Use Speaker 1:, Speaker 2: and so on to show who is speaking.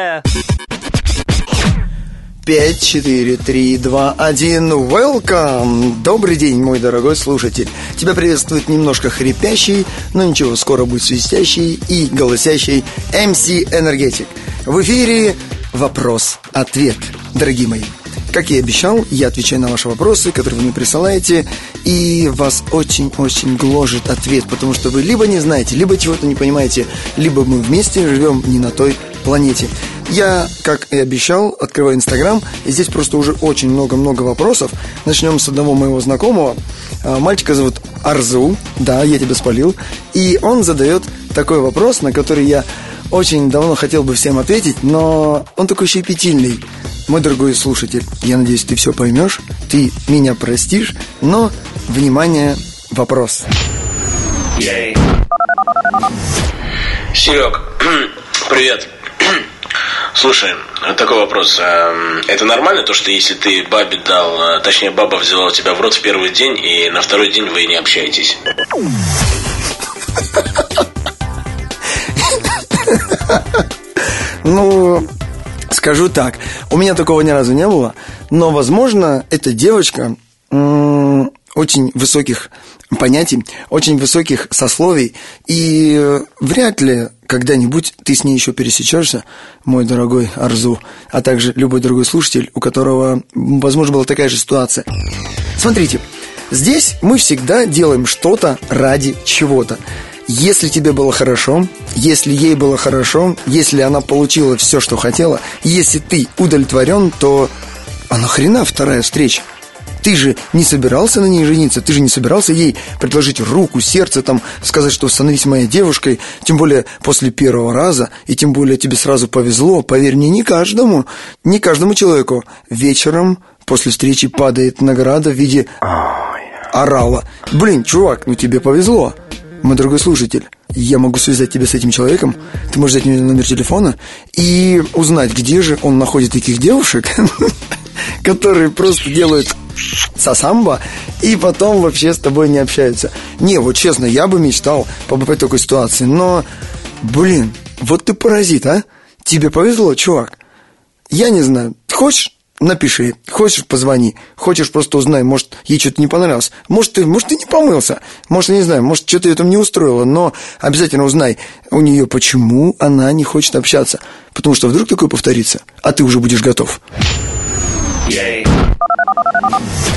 Speaker 1: Внимание!
Speaker 2: 5, 4, 3, 2, 1, welcome! Добрый день, мой дорогой слушатель. Тебя приветствует немножко хрипящий, но ничего, скоро будет свистящий и голосящий MC Энергетик. В эфире вопрос-ответ, дорогие мои. Как и обещал, я отвечаю на ваши вопросы, которые вы мне присылаете, и вас очень-очень гложет ответ, потому что вы либо не знаете, либо чего-то не понимаете, либо мы вместе живем не на той планете. Я, как и обещал, открываю Инстаграм, и здесь просто уже очень много-много вопросов. Начнем с одного моего знакомого. А, мальчика зовут Арзу, да, я тебя спалил. И он задает такой вопрос, на который я очень давно хотел бы всем ответить, но он такой щепетильный. Мой дорогой слушатель, я надеюсь, ты все поймешь, ты меня простишь, но, внимание, вопрос.
Speaker 3: Серег, привет. Слушай, такой вопрос. А, Это нормально, то, что если ты бабе дал, а, точнее, баба взяла тебя в рот в первый день, и на второй день вы не общаетесь?
Speaker 2: Ну, скажу так, у меня такого ни разу не было, но, возможно, эта девочка очень высоких понятий, очень высоких сословий, и э, вряд ли когда-нибудь ты с ней еще пересечешься, мой дорогой Арзу, а также любой другой слушатель, у которого, возможно, была такая же ситуация. Смотрите, здесь мы всегда делаем что-то ради чего-то. Если тебе было хорошо, если ей было хорошо, если она получила все, что хотела, если ты удовлетворен, то а нахрена вторая встреча? Ты же не собирался на ней жениться, ты же не собирался ей предложить руку, сердце, там, сказать, что становись моей девушкой, тем более после первого раза, и тем более тебе сразу повезло, поверь мне, не каждому, не каждому человеку вечером после встречи падает награда в виде орала. Блин, чувак, ну тебе повезло. Мой дорогой слушатель, я могу связать тебя с этим человеком, ты можешь взять мне номер телефона и узнать, где же он находит таких девушек, которые просто делают сасамба и потом вообще с тобой не общаются. Не, вот честно, я бы мечтал побывать в такой ситуации, но, блин, вот ты паразит, а? Тебе повезло, чувак. Я не знаю, хочешь напиши, хочешь позвони, хочешь просто узнай, может, ей что-то не понравилось, может, ты, может, ты не помылся, может, не знаю, может, что-то ее там не устроило, но обязательно узнай у нее, почему она не хочет общаться, потому что вдруг такое повторится, а ты уже будешь готов. Oh,